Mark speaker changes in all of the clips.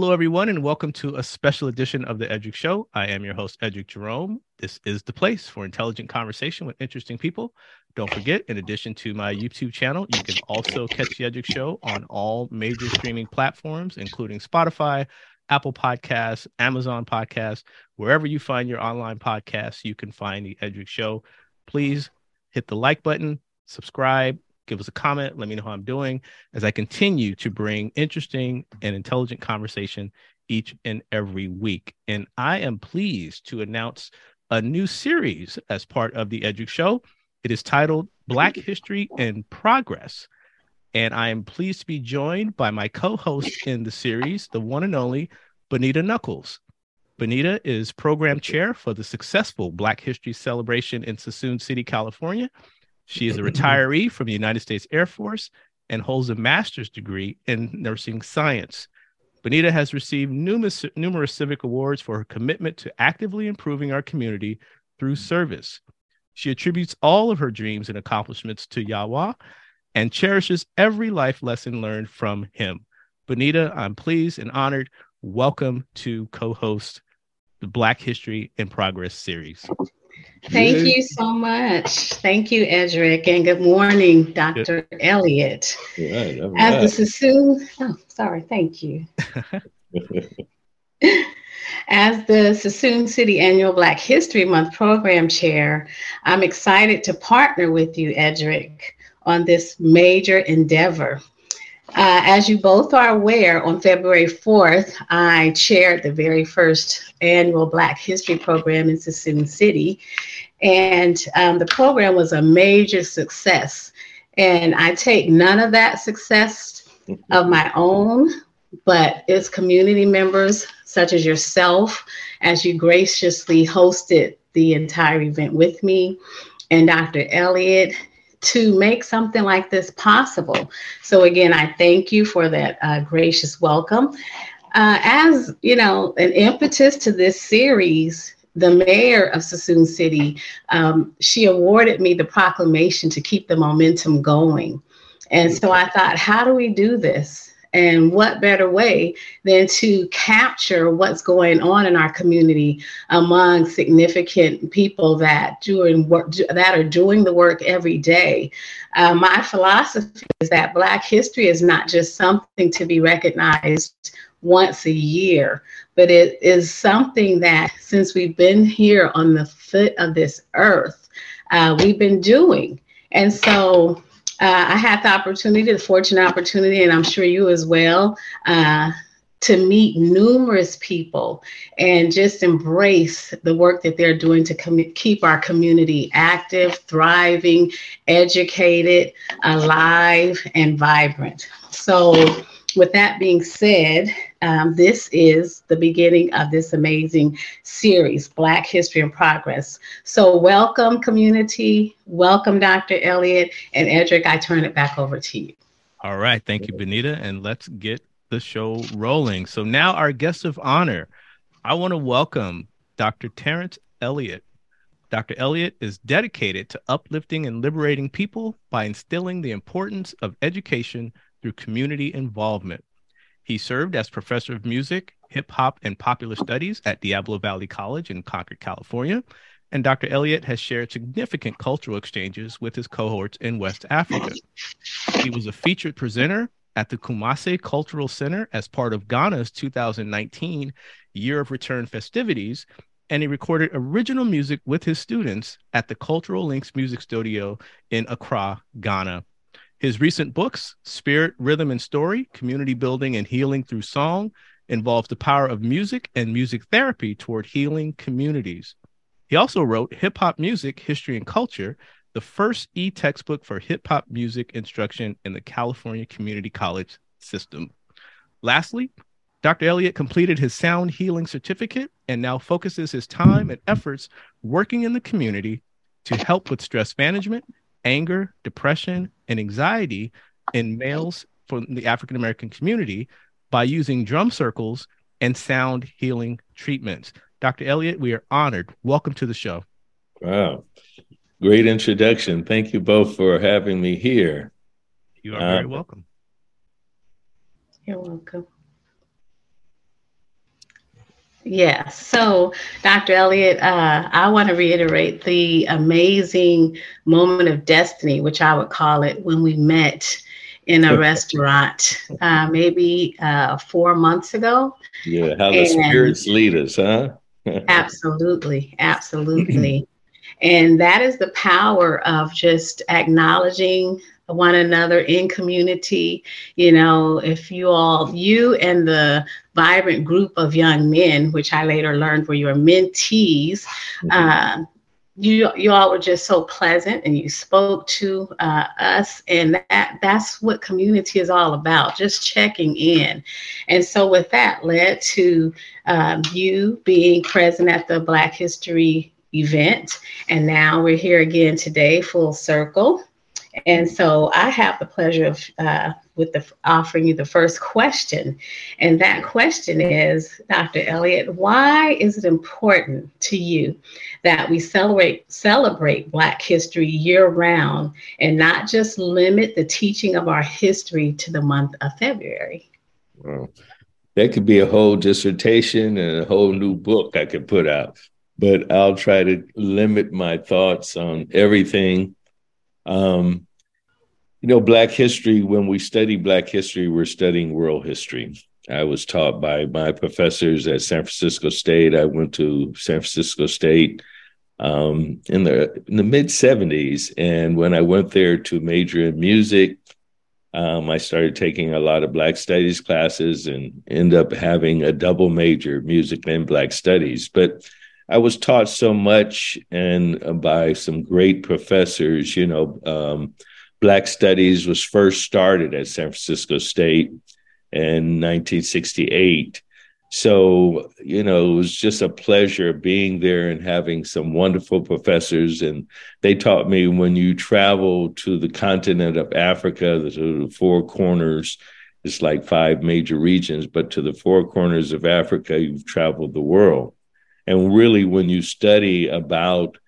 Speaker 1: Hello, everyone, and welcome to a special edition of the Eddrick Show. I am your host, Eddrick Jerome. This is the place for intelligent conversation with interesting people. Don't forget, in addition to my YouTube channel, you can also catch the Eddrick Show on all major streaming platforms, including Spotify, Apple Podcasts, Amazon Podcasts, wherever you find your online podcasts, you can find the Eddrick Show. Please hit the like button, subscribe, give us a comment, let me know how I'm doing as I continue to bring interesting and intelligent conversation each and every week. And I am pleased to announce a new series as part of the Eddrick Show. It is titled Black History in Progress. And I am pleased to be joined by my co host in the series, the one and only Bonita Knuckles. Bonita is program chair for the successful Black History Celebration in Suisun City, California, she is a retiree from the United States Air Force and holds a master's degree in nursing science. Bonita has received numerous, numerous civic awards for her commitment to actively improving our community through service. She attributes all of her dreams and accomplishments to Yahweh and cherishes every life lesson learned from him. Bonita, I'm pleased and honored. Welcome to co host the Black History in Progress series.
Speaker 2: Thank you so much. Thank you, Eddrick, and good morning, Dr. Good. Elliott. Right, right. As the Suisun, oh, sorry, thank you. As the Suisun City Annual Black History Month Program Chair, I'm excited to partner with you, Eddrick, on this major endeavor. Uh, as you both are aware, on February 4th, I chaired the very first annual Black History program in Suisun City. And um, the program was a major success. And I take none of that success of my own, but it's community members such as yourself, as you graciously hosted the entire event with me, and Dr. Elliott to make something like this possible. So again, I thank you for that uh, gracious welcome. Uh, as you know, an impetus to this series, the mayor of Suisun City, um, she awarded me the proclamation to keep the momentum going. And so I thought, how do we do this? And what better way than to capture what's going on in our community among significant people that doing work that are doing the work every day. Uh, my philosophy is that Black history is not just something to be recognized once a year, but it is something that since we've been here on the foot of this earth, uh, we've been doing. And so uh, I had the opportunity, the fortunate opportunity, and I'm sure you as well, uh, to meet numerous people and just embrace the work that they're doing to com- keep our community active, thriving, educated, alive, and vibrant. So, with that being said, um, this is the beginning of this amazing series, Black History in Progress. So, welcome, community. Welcome, Dr. Elliott. And Eddrick, I turn it back over to you.
Speaker 1: All right. Thank you, Bonita. And let's get the show rolling. So, now our guest of honor, I want to welcome Dr. Terrence Elliott. Dr. Elliott is dedicated to uplifting and liberating people by instilling the importance of education through community involvement. He served as professor of music, hip hop, and popular studies at Diablo Valley College in Concord, California. And Dr. Elliott has shared significant cultural exchanges with his cohorts in West Africa. He was a featured presenter at the Kumasi Cultural Center as part of Ghana's 2019 Year of Return festivities, and he recorded original music with his students at the Cultural Links Music Studio in Accra, Ghana. His recent books, Spirit, Rhythm, and Story Community Building and Healing Through Song, involves the power of music and music therapy toward healing communities. He also wrote Hip Hop Music, History, and Culture, the first e textbook for hip hop music instruction in the California Community College system. Lastly, Dr. Elliott completed his sound healing certificate and now focuses his time and efforts working in the community to help with stress management anger, depression, and anxiety in males from the African American community by using drum circles and sound healing treatments. Dr. Elliott, we are honored. Welcome to the show.
Speaker 3: Wow. Great introduction. Thank you both for having me here.
Speaker 1: You are very um, welcome.
Speaker 2: You're welcome. Yes. So, Dr. Elliott, uh, I want to reiterate the amazing moment of destiny, which I would call it, when we met in a restaurant, uh, maybe uh, four months ago.
Speaker 3: Yeah, how the and spirits lead us, huh?
Speaker 2: absolutely, absolutely. and that is the power of just acknowledging one another in community. You know, if you all, you and the vibrant group of young men, which I later learned were your mentees, mm-hmm. uh, you you all were just so pleasant and you spoke to uh, us and that that's what community is all about just checking in and so with that led to um, you being present at the black history event and now we're here again today full circle and so I have the pleasure of uh, with the offering you the first question, and that question is, Dr. Elliott, why is it important to you that we celebrate celebrate Black History year round and not just limit the teaching of our history to the month of February?
Speaker 3: Well, that could be a whole dissertation and a whole new book I could put out, but I'll try to limit my thoughts on everything um, you know, Black history, when we study Black history, we're studying world history. I was taught by my professors at San Francisco State. I went to San Francisco State um, in the in the mid 70s. And when I went there to major in music, um, I started taking a lot of Black studies classes and end up having a double major, music and Black studies. But I was taught so much and uh, by some great professors, you know, um, Black Studies was first started at San Francisco State in 1968. So, you know, it was just a pleasure being there and having some wonderful professors. And they taught me when you travel to the continent of Africa, the four corners, it's like five major regions, but to the four corners of Africa, you've traveled the world. And really, when you study about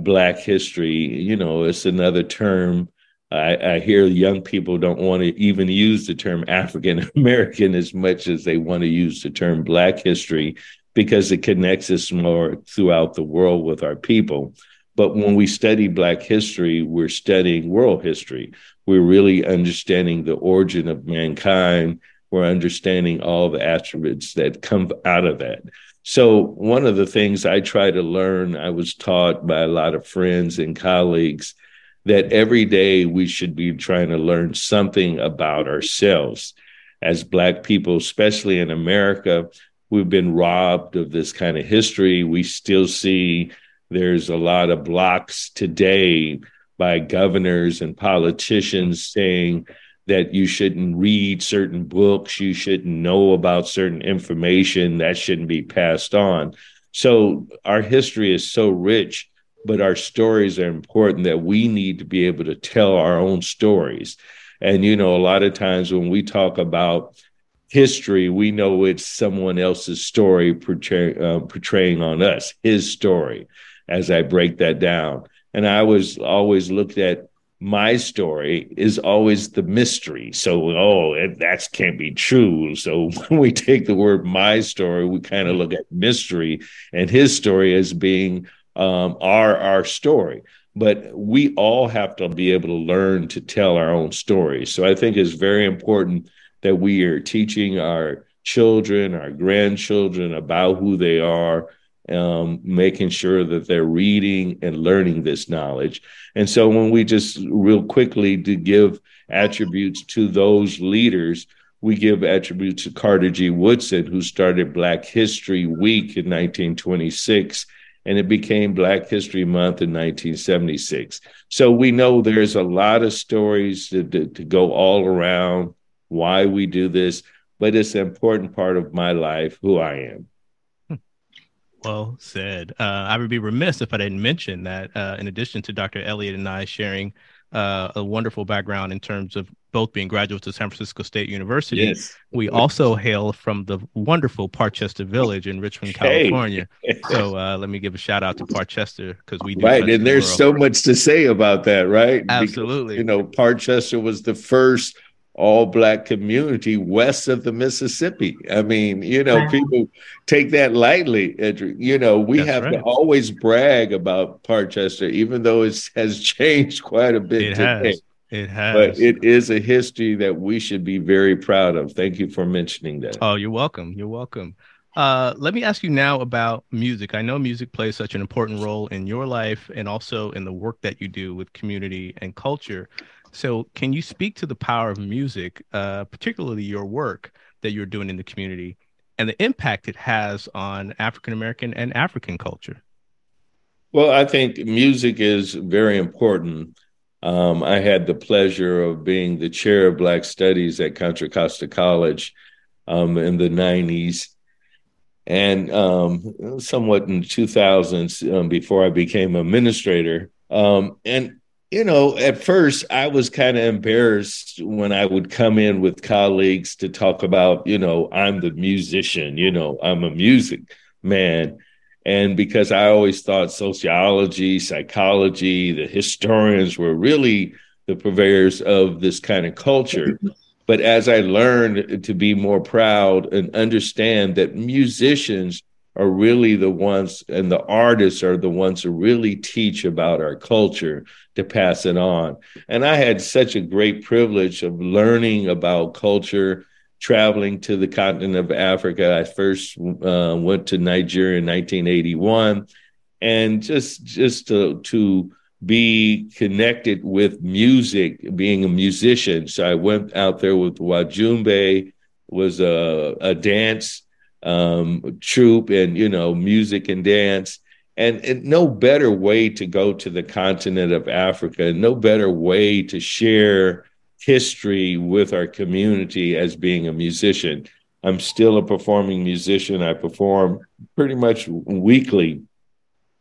Speaker 3: Black history, you know, it's another term. I, I hear young people don't want to even use the term African American as much as they want to use the term Black history because it connects us more throughout the world with our people. But when we study Black history, we're studying world history. We're really understanding the origin of mankind. We're understanding all the attributes that come out of that. So, one of the things I try to learn, I was taught by a lot of friends and colleagues that every day we should be trying to learn something about ourselves. As Black people, especially in America, we've been robbed of this kind of history. We still see there's a lot of blocks today by governors and politicians saying that you shouldn't read certain books, you shouldn't know about certain information that shouldn't be passed on. So our history is so rich, but our stories are important that we need to be able to tell our own stories. And, you know, a lot of times when we talk about history, we know it's someone else's story portray, uh, portraying on us, his story, as I break that down. And I was always looked at my story is always the mystery. So, oh, that can't be true. So, when we take the word my story, we kind of look at mystery and his story as being um, our our story. But we all have to be able to learn to tell our own stories. So, I think it's very important that we are teaching our children, our grandchildren about who they are um, making sure that they're reading and learning this knowledge. And so when we just real quickly to give attributes to those leaders, we give attributes to Carter G. Woodson, who started Black History Week in 1926, and it became Black History Month in 1976. So we know there's a lot of stories to, to, to go all around why we do this, but it's an important part of my life, who I am.
Speaker 1: Well said. Uh, I would be remiss if I didn't mention that, uh, in addition to Dr. Elliott and I sharing uh, a wonderful background in terms of both being graduates of San Francisco State University, yes. we also hail from the wonderful Parchester Village in Richmond, California. Hey. so uh, let me give a shout out to Parchester because we do.
Speaker 3: Right, and there's the so much to say about that, right?
Speaker 1: Absolutely.
Speaker 3: Because, you know, Parchester was the first all black community west of the Mississippi. I mean, you know, people take that lightly. You know, we That's have right. to always brag about Parchester, even though it has changed quite a bit
Speaker 1: it
Speaker 3: today.
Speaker 1: Has. It has.
Speaker 3: But it is a history that we should be very proud of. Thank you for mentioning that.
Speaker 1: Oh, you're welcome. You're welcome. Uh, let me ask you now about music. I know music plays such an important role in your life and also in the work that you do with community and culture. So, can you speak to the power of music, uh, particularly your work that you're doing in the community, and the impact it has on African American and African culture?
Speaker 3: Well, I think music is very important. Um, I had the pleasure of being the chair of Black Studies at Contra Costa College um, in the 90s. And um, somewhat in the 2000s, um, before I became administrator. Um, and you know, at first I was kind of embarrassed when I would come in with colleagues to talk about, you know, I'm the musician, you know, I'm a music man. And because I always thought sociology, psychology, the historians were really the purveyors of this kind of culture. But as I learned to be more proud and understand that musicians are really the ones and the artists are the ones who really teach about our culture to pass it on. And I had such a great privilege of learning about culture, traveling to the continent of Africa. I first uh, went to Nigeria in 1981 and just just to, to be connected with music, being a musician. So I went out there with Wajumbe, was a, a dance um, troupe and you know music and dance. And, and, no better way to go to the continent of africa no better way to share history with our community as being a musician. I'm still a performing musician. I perform pretty much weekly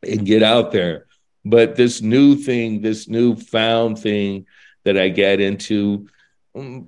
Speaker 3: and get out there. But this new thing this new found thing that i get into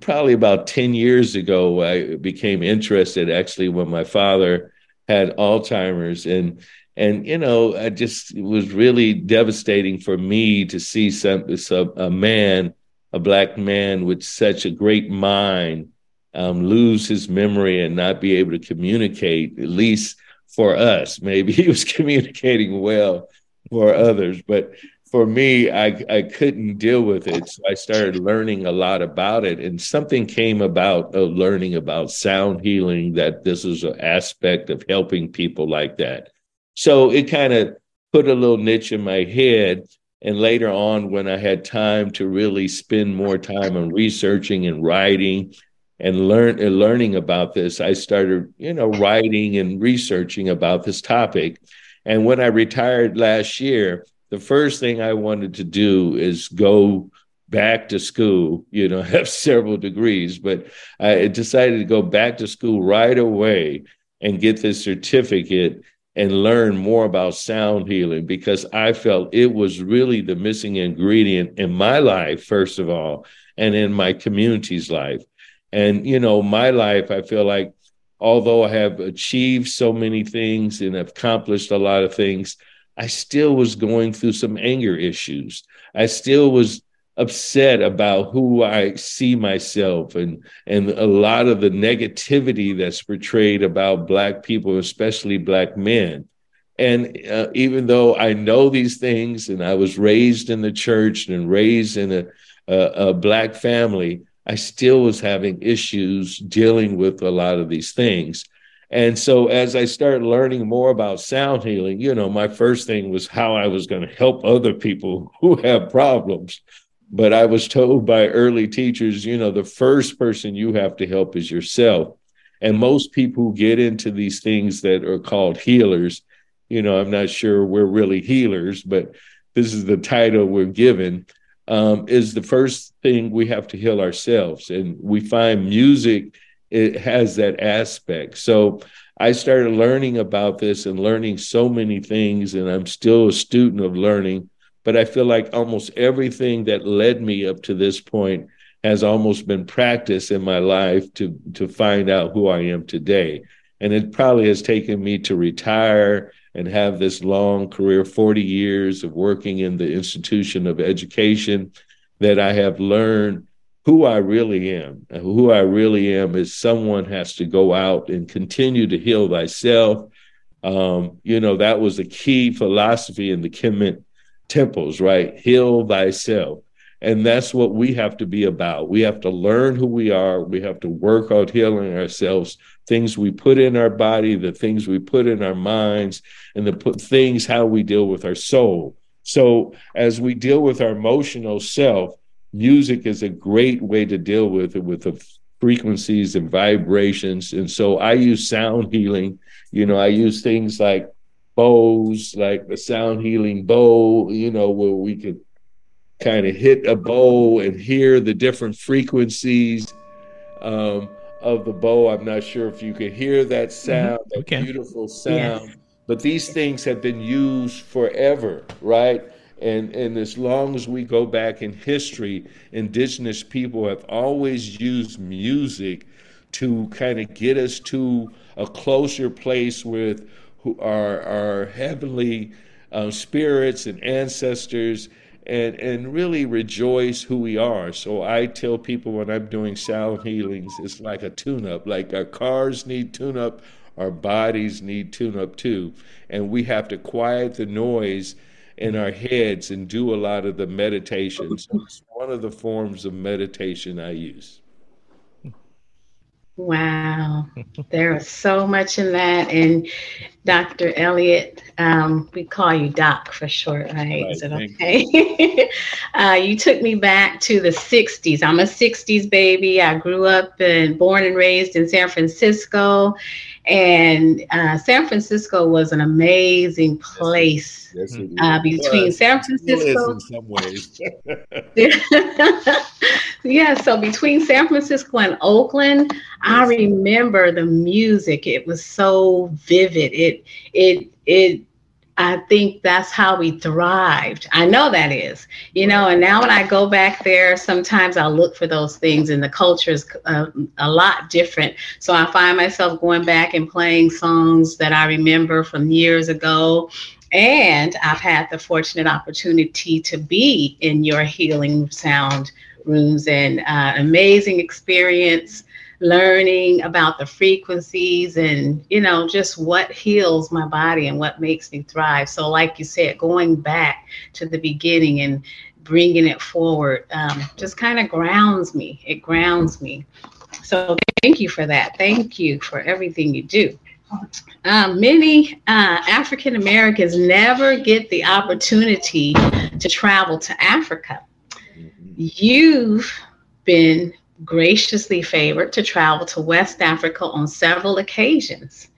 Speaker 3: probably about 10 years ago, I became interested actually when my father had Alzheimer's. And, and you know, I just, it was really devastating for me to see some, some a man, a black man with such a great mind um, lose his memory and not be able to communicate, at least for us. Maybe he was communicating well for others, but for me, I, I couldn't deal with it. So I started learning a lot about it. And something came about of learning about sound healing that this is an aspect of helping people like that. So it kind of put a little niche in my head. And later on, when I had time to really spend more time on researching and writing and learn and learning about this, I started, you know, writing and researching about this topic. And when I retired last year, the first thing I wanted to do is go back to school, you know, have several degrees, but I decided to go back to school right away and get this certificate and learn more about sound healing because I felt it was really the missing ingredient in my life, first of all, and in my community's life. And, you know, my life, I feel like although I have achieved so many things and accomplished a lot of things, I still was going through some anger issues. I still was upset about who I see myself and and a lot of the negativity that's portrayed about black people, especially black men. And uh, even though I know these things and I was raised in the church and raised in a, a, a black family, I still was having issues dealing with a lot of these things. And so as I started learning more about sound healing, you know, my first thing was how I was going to help other people who have problems. But I was told by early teachers, you know, the first person you have to help is yourself. And most people who get into these things that are called healers, you know, I'm not sure we're really healers, but this is the title we're given, um, is the first thing we have to heal ourselves. And we find music it has that aspect. So I started learning about this and learning so many things, and I'm still a student of learning. But I feel like almost everything that led me up to this point has almost been practice in my life to to find out who I am today. And it probably has taken me to retire and have this long career, 40 years of working in the institution of education, that I have learned who I really am. Who I really am is someone has to go out and continue to heal thyself. Um, you know, that was a key philosophy in the Kemet temples, right? Heal thyself. And that's what we have to be about. We have to learn who we are. We have to work on healing ourselves, things we put in our body, the things we put in our minds, and the things how we deal with our soul. So, as we deal with our emotional self, music is a great way to deal with it with the frequencies and vibrations. And so, I use sound healing. You know, I use things like bows, like the sound healing bow, you know, where we could kind of hit a bow and hear the different frequencies um, of the bow. I'm not sure if you can hear that mm-hmm. sound, mm-hmm. that okay. beautiful sound. Yes. But these things have been used forever, right? And and as long as we go back in history, indigenous people have always used music to kind of get us to a closer place with our our heavenly uh, spirits and ancestors and and really rejoice who we are. So I tell people when I'm doing sound healings, it's like a tune-up. Like our cars need tune-up, our bodies need tune-up too, and we have to quiet the noise in our heads and do a lot of the meditation. So it's one of the forms of meditation I use.
Speaker 2: Wow, there is so much in that. And Dr. Elliott, um, we call you Doc for short, right? right is it okay? uh, you took me back to the 60s. I'm a 60s baby. I grew up and born and raised in San Francisco. And uh, San Francisco was an amazing place yes, yes, uh, between San Francisco.
Speaker 3: in some ways.
Speaker 2: yeah, so between San Francisco and Oakland, yes. I remember the music. It was so vivid. It it it I think that's how we thrived. I know that is, you know, and now when I go back there, sometimes I look for those things and the culture is uh, a lot different. So I find myself going back and playing songs that I remember from years ago. And I've had the fortunate opportunity to be in your healing sound rooms and uh, amazing experience learning about the frequencies and you know just what heals my body and what makes me thrive. So like you said going back to the beginning and bringing it forward um, just kind of grounds me. It grounds me. So thank you for that. Thank you for everything you do. Um, many uh, African Americans never get the opportunity to travel to Africa. Mm-hmm. You've been graciously favored to travel to West Africa on several occasions.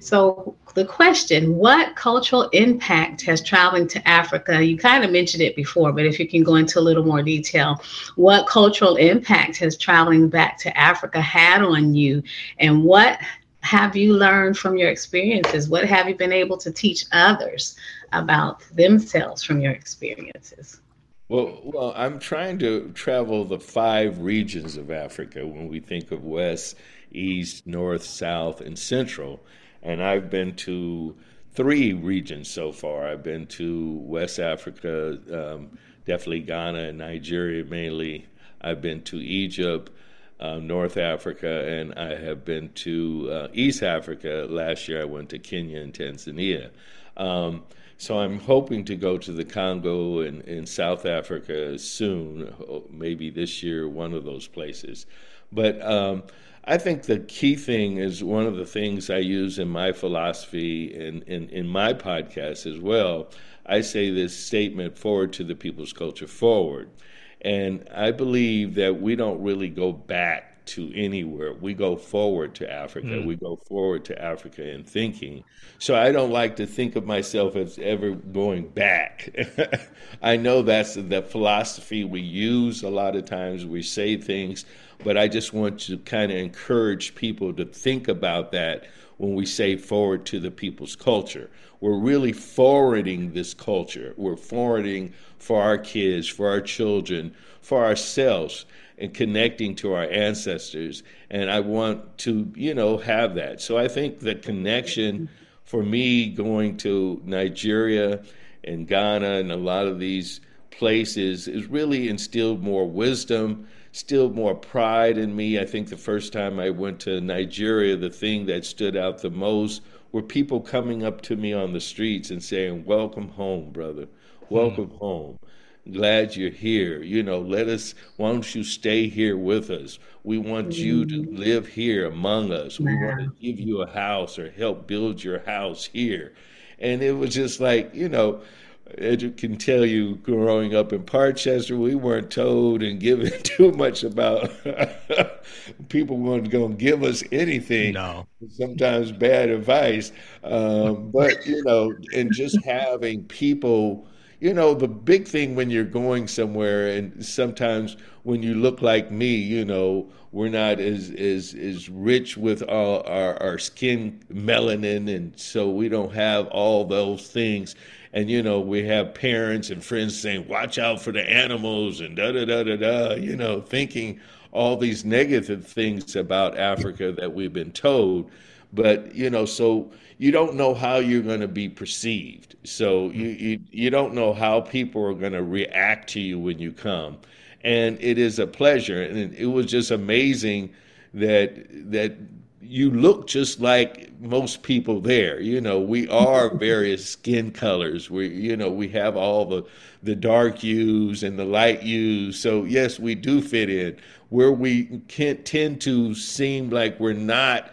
Speaker 2: So, the question what cultural impact has traveling to Africa? You kind of mentioned it before, but if you can go into a little more detail, what cultural impact has traveling back to Africa had on you? And what have you learned from your experiences? What have you been able to teach others about themselves from your experiences?
Speaker 3: Well, well, I'm trying to travel the five regions of Africa when we think of West, East, North, South, and Central. And I've been to three regions so far. I've been to West Africa, um, definitely Ghana and Nigeria mainly. I've been to Egypt, uh, North Africa, and I have been to uh, East Africa. Last year I went to Kenya and Tanzania. Um, so I'm hoping to go to the Congo and in South Africa soon, maybe this year, one of those places. But um, I think the key thing is one of the things I use in my philosophy and in, in my podcast as well. I say this statement forward to the people's culture forward. And I believe that we don't really go back to anywhere. We go forward to Africa. Mm. We go forward to Africa in thinking. So I don't like to think of myself as ever going back. I know that's the philosophy we use a lot of times. We say things, but I just want to kind of encourage people to think about that when we say forward to the people's culture. We're really forwarding this culture. We're forwarding for our kids, for our children, for ourselves and connecting to our ancestors. And I want to, you know, have that. So I think the connection for me going to Nigeria and Ghana and a lot of these places is really instilled more wisdom still more pride in me. I think the first time I went to Nigeria, the thing that stood out the most were people coming up to me on the streets and saying, Welcome home, brother. Welcome hmm. home. Glad you're here. You know, let us, why don't you stay here with us? We want mm-hmm. you to mm-hmm. live here among us. Wow. We want to give you a house or help build your house here. And it was just like, you know, I can tell you growing up in Parchester, we weren't told and given too much about people weren't going to give us anything.
Speaker 1: No.
Speaker 3: Sometimes bad advice. Um, but, you know, and just having people, you know, the big thing when you're going somewhere, and sometimes when you look like me, you know, we're not as as as rich with all our, our skin melanin, and so we don't have all those things. And you know we have parents and friends saying watch out for the animals and da da da da da you know thinking all these negative things about africa that we've been told but you know so you don't know how you're going to be perceived so you, you you don't know how people are going to react to you when you come and it is a pleasure and it was just amazing that that you look just like most people there. You know, we are various skin colors. We, you know, we have all the the dark hues and the light hues. So yes, we do fit in. Where we can't tend to seem like we're not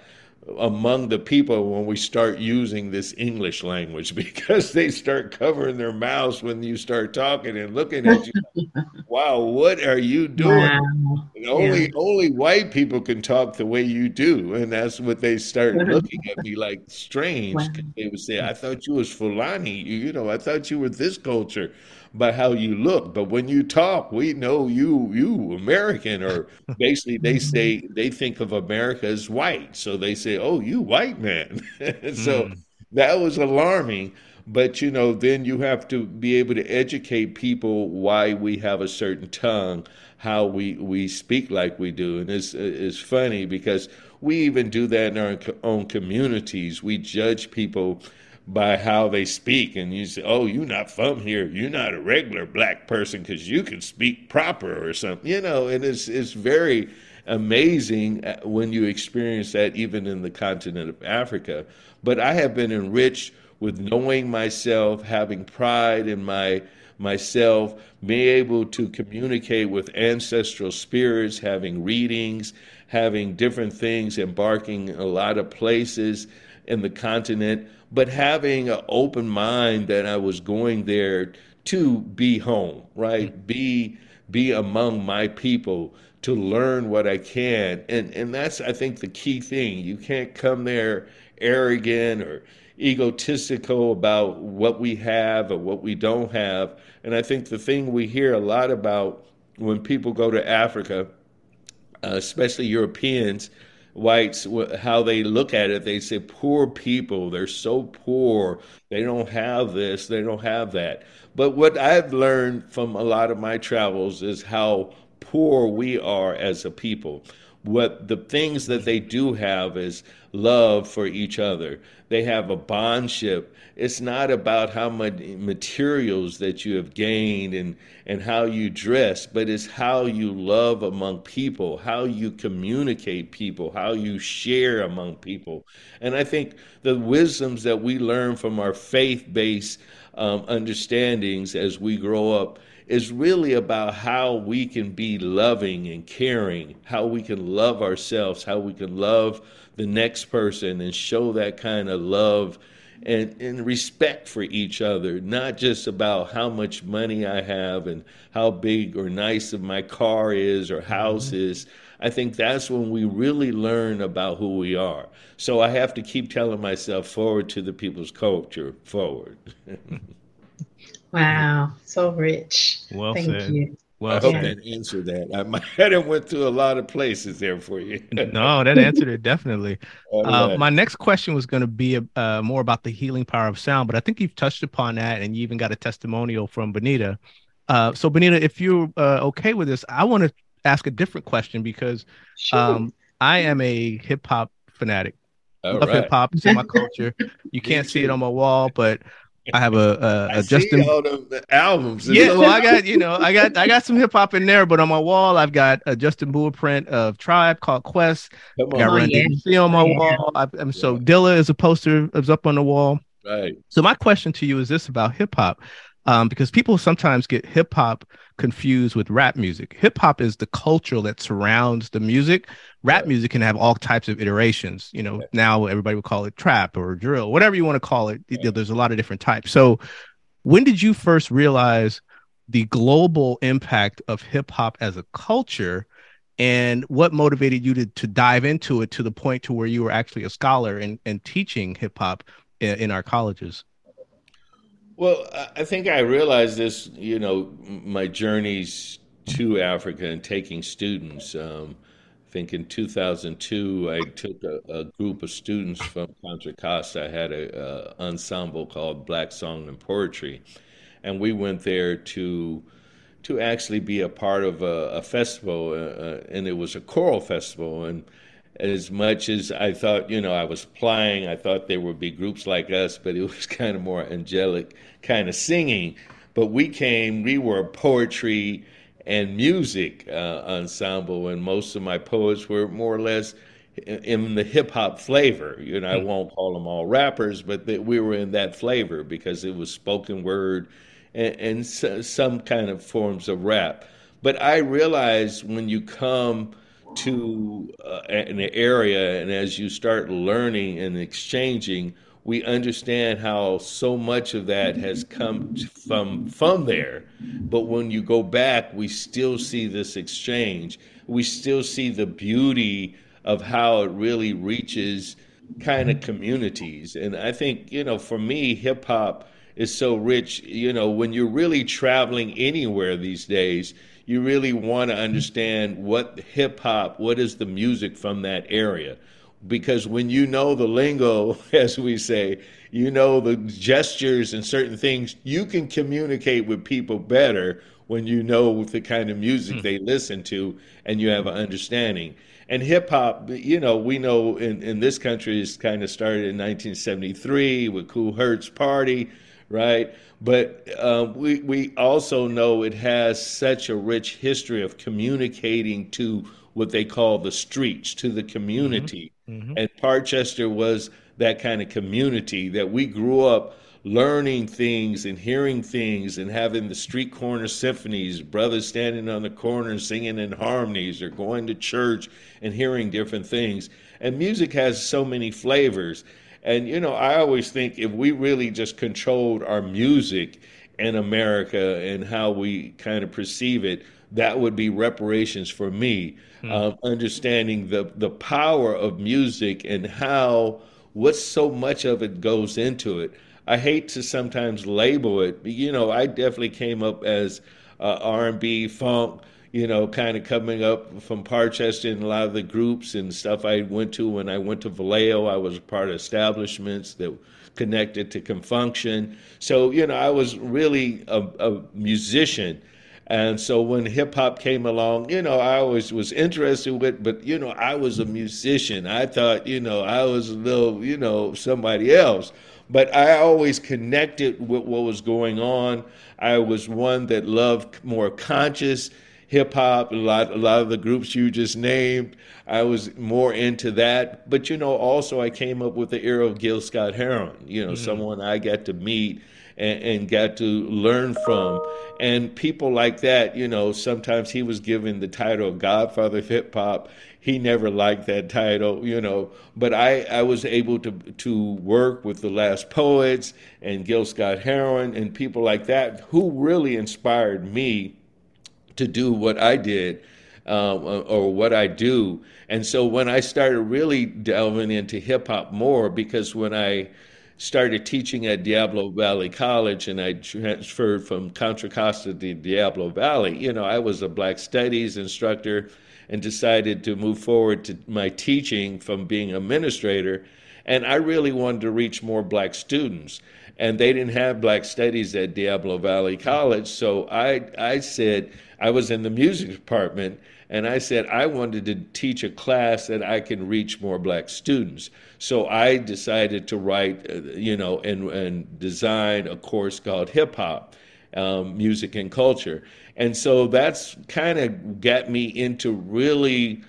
Speaker 3: among the people when we start using this English language because they start covering their mouths when you start talking and looking at you. wow, what are you doing? Wow. Only yeah. only white people can talk the way you do, and that's what they start looking at me like strange. Wow. They would say, "I thought you was Fulani. You, you know, I thought you were this culture." By how you look. But when you talk, we know you you American, or basically they say they think of America as white, so they say, "Oh, you white man." so mm. that was alarming. But you know, then you have to be able to educate people why we have a certain tongue, how we we speak like we do, and it's it's funny because we even do that in our own communities. We judge people by how they speak and you say oh you're not from here. You're not a regular black person because you can speak proper or something you know and it's it's very amazing uh, when you experience that even in the continent of africa. But i have been enriched with knowing myself having pride in my myself being able to communicate with ancestral spirits having readings having different things embarking a lot of places in the continent but having an open mind that I was going there to be home, right? Mm-hmm. Be be among my people to learn what I can. And and that's I think the key thing. You can't come there arrogant or egotistical about what we have or what we don't have. And I think the thing we hear a lot about when people go to Africa, uh, especially Europeans, whites how they look at it they say poor people they're so poor they don't have this they don't have that. But what i've learned from a lot of my travels is how poor we are as a people what the things that they do have is love for each other. They have a bondship. It's not about how much materials that you have gained and, and how you dress, but it's how you love among people, how you communicate people, how you share among people. And I think the wisdoms that we learn from our faith based um, understandings as we grow up is really about how we can be loving and caring, how we can love ourselves, how we can love the next person and show that kind of love and, and respect for each other, not just about how much money I have and how big or nice of my car is or house mm-hmm. is. I think that's when we really learn about who we are. So I have to keep telling myself forward to the people's culture, forward.
Speaker 2: Wow, so rich. Well Thank said. you.
Speaker 3: Well, I hope that answered that. I might have went to a lot of places there for you.
Speaker 1: no, that answered it definitely. Uh, my next question was going to be uh, more about the healing power of sound, but I think you've touched upon that, and you even got a testimonial from Bonita. Uh, so, Bonita, if you're uh, okay with this, I want to ask a different question because sure. um, I am a hip hop fanatic. All Love right. hip hop; it's in my culture. You can't see it on my wall, but I have a, a, a
Speaker 3: Justin all the albums.
Speaker 1: Yeah, well, I got you know, I got I got some hip hop in there, but on my wall, I've got a Justin Bieber print of Tribe called Quest. I got Run yeah. DMC on my yeah. wall. I, am so Dilla is a poster is up on the wall.
Speaker 3: Right.
Speaker 1: So my question to you is this about hip hop, um, because people sometimes get hip hop confused with rap music. Hip hop is the culture that surrounds the music. Rap music can have all types of iterations. You know, now everybody would call it trap or drill, whatever you want to call it. There's a lot of different types. So, when did you first realize the global impact of hip hop as a culture? And what motivated you to, to dive into it to the point to where you were actually a scholar and, and teaching hip hop in, in our colleges?
Speaker 3: Well, I think I realized this, you know, my journeys to Africa and taking students. Um, I think in 2002, I took a, a group of students from Contra Costa. I had an ensemble called Black Song and Poetry, and we went there to to actually be a part of a, a festival, uh, uh and it was a choral festival. And as much as I thought, you know, I was playing, I thought there would be groups like us, but it was kind of more angelic kind of singing. But we came, we were poetry and music uh, ensemble, and most of my poets were more or less in the hip hop flavor. You know, I hmm. won't call them all rappers, but they, we were in that flavor because it was spoken word and, and some kind of forms of rap. But I realized when you come to uh, an area, and as you start learning and exchanging, we understand how so much of that has come from from there. But when you go back, we still see this exchange. We still see the beauty of how it really reaches kind of communities. And I think, you know, for me, hip hop is so rich. You know, when you're really traveling anywhere these days, you really want to understand what hip hop, what is the music from that area. Because when you know the lingo, as we say, you know the gestures and certain things, you can communicate with people better when you know the kind of music mm. they listen to and you have an understanding. And hip hop, you know, we know in, in this country is kind of started in 1973 with Kool Herc's Party right? But uh, we we also know it has such a rich history of communicating to what they call the streets, to the community, mm-hmm. Mm-hmm. and Parchester was that kind of community that we grew up learning things and hearing things and having the street corner symphonies, brothers standing on the corner singing in harmonies or going to church and hearing different things. And music has so many flavors. And, you know, I always think if we really just controlled our music in America and how we kind of perceive it, that would be reparations for me. Hmm. Um, understanding the, the power of music and how what so much of it goes into it. I hate to sometimes label it. You know, I definitely came up as uh, R&B, funk, you know, kind of coming up from Parchester and a lot of the groups and stuff I went to when I went to Vallejo. I was part of establishments that connected to Con Funk Shun. So, you know, I was really a, a musician. And so when hip hop came along, you know, I always was interested with, but you know, I was a musician. I thought, you know, I was a little, you know, somebody else. But I always connected with what was going on. I was one that loved more conscious hip hop, a lot, a lot of the groups you just named. I was more into that. But, you know, also I came up with the era of Gil Scott Heron, you know, mm-hmm. someone I got to meet and, and, got to learn from. And people like that, you know, sometimes he was given the title of Godfather of hip hop. He never liked that title, you know, but I, I was able to to work with the last poets and Gil Scott Heron and people like that who really inspired me to do what I did uh, or what I do. And so when I started really delving into hip hop more, because when I started teaching at Diablo Valley College and I transferred from Contra Costa to Diablo Valley, you know, I was a Black Studies instructor and decided to move forward to my teaching from being administrator. And I really wanted to reach more black students. And they didn't have black studies at Diablo Valley College. So I, I said, I was in the music department, and I said I wanted to teach a class that I can reach more black students. So I decided to write, uh, you know, and, and design a course called hip hop, um, music and culture. And so that's kind of got me into really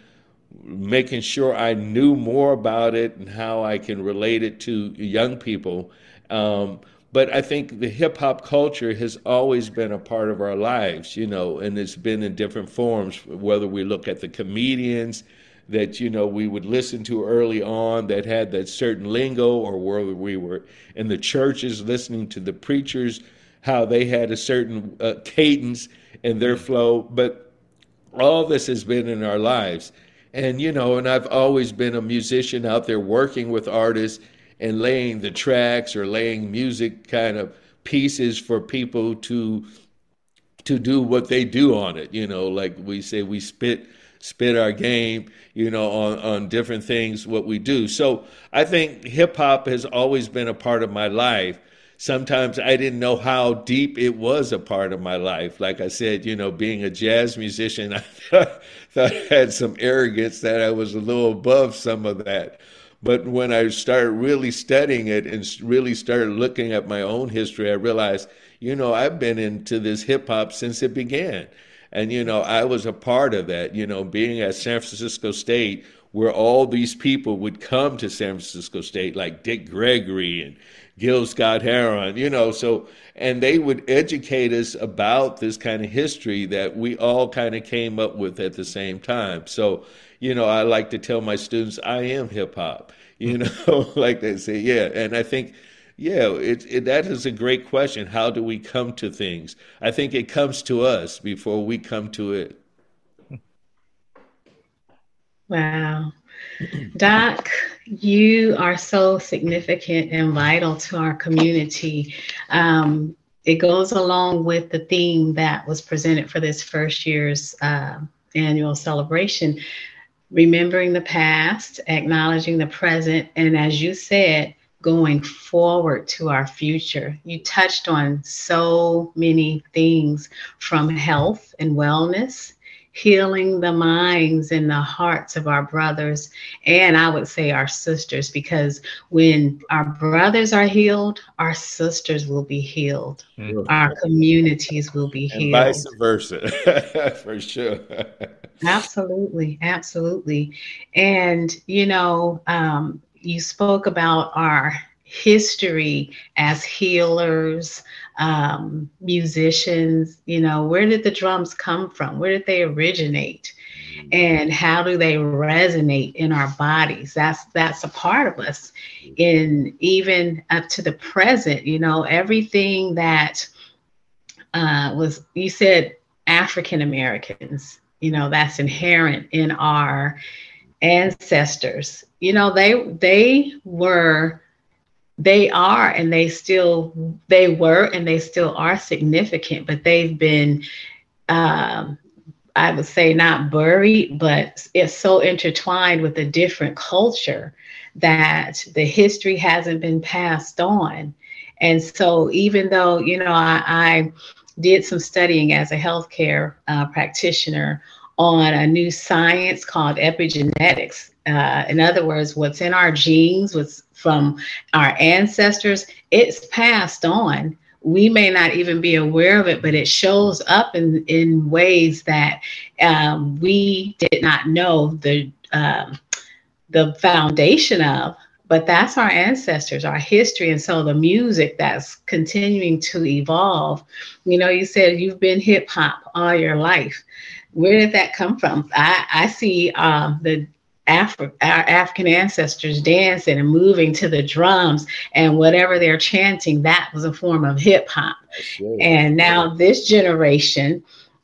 Speaker 3: making sure I knew more about it and how I can relate it to young people. Um, but I think the hip hop culture has always been a part of our lives, you know, and it's been in different forms, whether we look at the comedians that, you know, we would listen to early on that had that certain lingo, or whether we were in the churches listening to the preachers, how they had a certain uh, cadence in their flow. But all this has been in our lives. And, you know, and I've always been a musician out there working with artists and laying the tracks or laying music kind of pieces for people to to do what they do on it you know like we say we spit spit our game you know on on different things what we do. So i think hip hop has always been a part of my life. Sometimes i didn't know how deep it was a part of my life. Like i said you know being a jazz musician i thought, thought i had some arrogance that i was a little above some of that but when I started really studying it and really started looking at my own history, I realized, you know, I've been into this hip hop since it began. And, you know, I was a part of that, you know, being at San Francisco State, where all these people would come to San Francisco State, like Dick Gregory and Gil Scott Heron, you know, so, and they would educate us about this kind of history that we all kind of came up with at the same time. So, you know, I like to tell my students I am hip hop. You know, like they say, yeah. And I think, yeah, it, it, that is a great question. How do we come to things? I think it comes to us before we come to it.
Speaker 2: Wow. Doc, you are so significant and vital to our community. Um, it goes along with the theme that was presented for this first year's uh, annual celebration remembering the past, acknowledging the present, and as you said, going forward to our future. You touched on so many things from health and wellness, healing the minds and the hearts of our brothers, and I would say our sisters, because when our brothers are healed, our sisters will be healed, mm-hmm. our communities will be healed.
Speaker 3: And vice versa, for sure.
Speaker 2: Absolutely, absolutely. And, you know, um, you spoke about our history as healers, um, musicians. You know, where did the drums come from? Where did they originate? And how do they resonate in our bodies? That's that's a part of us. In even up to the present, you know, everything that uh, was you said African Americans you know that's inherent in our ancestors you know they they were they are and they still they were and they still are significant but they've been um, i would say not buried but it's so intertwined with a different culture that the history hasn't been passed on and so even though you know i, I did some studying as a healthcare uh, practitioner on a new science called epigenetics. Uh, in other words, what's in our genes, what's from our ancestors, it's passed on. We may not even be aware of it, but it shows up in, in ways that um, we did not know the um, the foundation of but that's our ancestors, our history. And so the music that's continuing to evolve, you know, you said you've been hip hop all your life. Where did that come from? I, I see um, the Afri- our African ancestors dancing and moving to the drums and whatever they're chanting, that was a form of hip hop. And now this generation,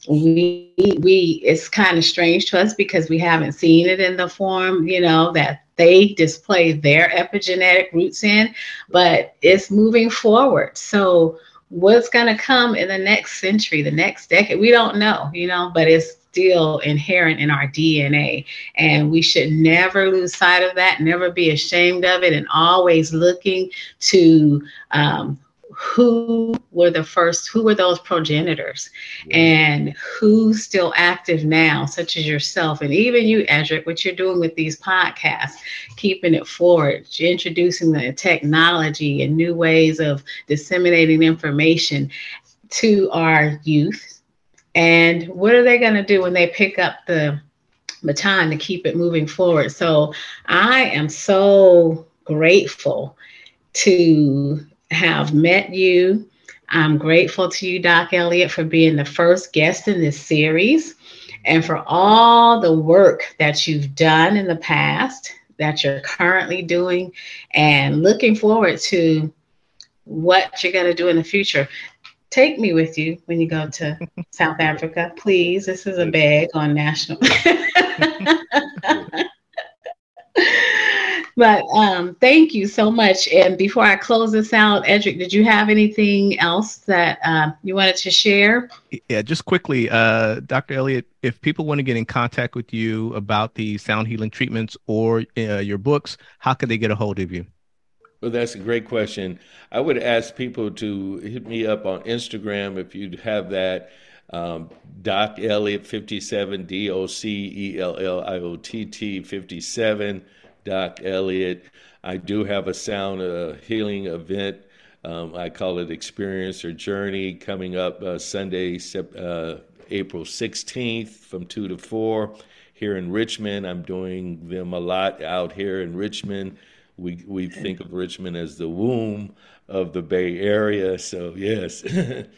Speaker 2: we we it's kind of strange to us because we haven't seen it in the form, you know, that they display their epigenetic roots in, but it's moving forward. So what's going to come in the next century, the next decade, we don't know, you know, but it's still inherent in our DNA. And we should never lose sight of that, never be ashamed of it, and always looking to um, who were the first, who were those progenitors, and who's still active now, such as yourself, and even you, Eddrick, what you're doing with these podcasts, keeping it forward, introducing the technology and new ways of disseminating information to our youth. And what are they going to do when they pick up the baton to keep it moving forward? So I am so grateful to have met you. I'm grateful to you, Doc Elliott, for being the first guest in this series and for all the work that you've done in the past, that you're currently doing, and looking forward to what you're going to do in the future. Take me with you when you go to South Africa, please. This is a bag on national. but um, thank you so much. And before I close this out, Eddrick, did you have anything else that uh, you wanted to share?
Speaker 1: Yeah, just quickly, uh, Dr. Elliott, if people want to get in contact with you about the sound healing treatments or uh, your books, how can they get a hold of you?
Speaker 3: Well, that's a great question. I would ask people to hit me up on Instagram if you'd have that. Um, Doc Elliott 57, D O C E L L I O T T 57. Doc Elliott. I do have a sound uh, healing event. Um, I call it Experience or Journey coming up uh, Sunday, uh, April 16th from 2 to 4 here in Richmond. I'm doing them a lot out here in Richmond. We, we think of Richmond as the womb of the Bay Area. So, yes,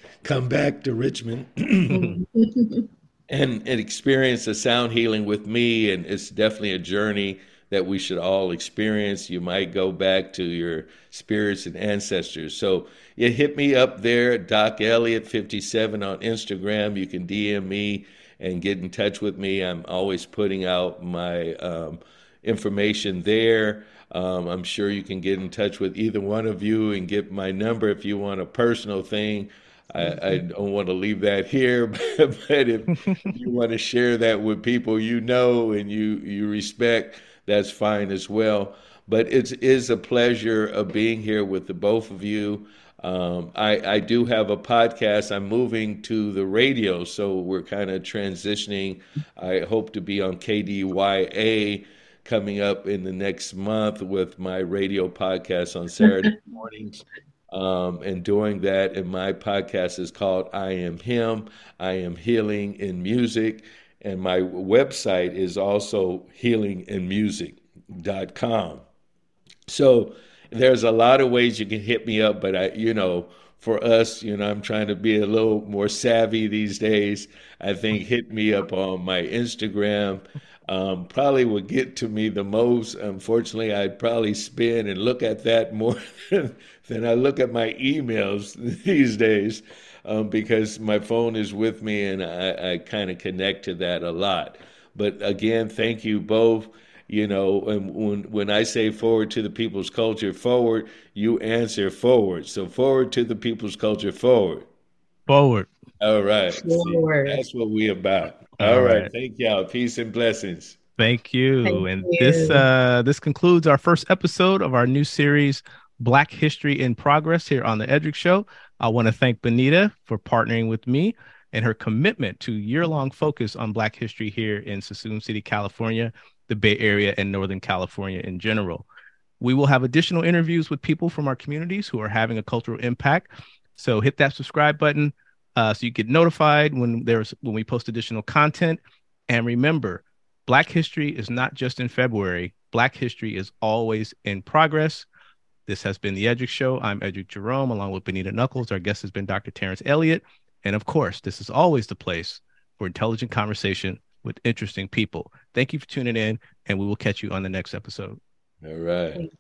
Speaker 3: come back to Richmond. and, and experience the sound healing with me. And it's definitely a journey that we should all experience. You might go back to your spirits and ancestors. So yeah, hit me up there, Doc Elliott 57 on Instagram. You can DM me and get in touch with me. I'm always putting out my um, information there. Um, I'm sure you can get in touch with either one of you and get my number if you want a personal thing. I, I, don't want to leave that here, but, but if you want to share that with people you know and you you respect, that's fine as well. But it is a pleasure of being here with the both of you. Um, I, I do have a podcast. I'm moving to the radio, so we're kind of transitioning. I hope to be on KDYA coming up in the next month with my radio podcast on Saturday mornings. Um, and doing that, and my podcast is called I Am Him. I Am Healing in Music. And my website is also healingandmusic.com. So there's a lot of ways you can hit me up, but I, you know, for us, you know, I'm trying to be a little more savvy these days. I think hit me up on my Instagram. Um, probably would get to me the most. Unfortunately, I'd probably spin and look at that more than I look at my emails these days um, because my phone is with me and I, I kind of connect to that a lot. But again, thank you both. You know, and when when I say forward to the people's culture, forward, you answer forward. So forward to the people's culture, forward.
Speaker 1: Forward.
Speaker 3: All right. Forward. See, that's what we about. All, All right. right. Thank y'all. Peace and blessings.
Speaker 1: Thank you. Thank and you. this uh this concludes our first episode of our new series Black History in Progress here on the Eddrick Show. I want to thank Bonita for partnering with me and her commitment to year long focus on Black history here in Suisun City, California, the Bay Area, and Northern California in general. We will have additional interviews with people from our communities who are having a cultural impact. So hit that subscribe button uh, so you get notified when there's when we post additional content. And remember, Black history is not just in February. Black history is always in progress. This has been the Eddrick Show. I'm Eddrick Jerome, along with Bonita Knuckles. Our guest has been Dr. Terence Elliott. And of course, this is always the place for intelligent conversation with interesting people. Thank you for tuning in, and we will catch you on the next episode.
Speaker 3: All right.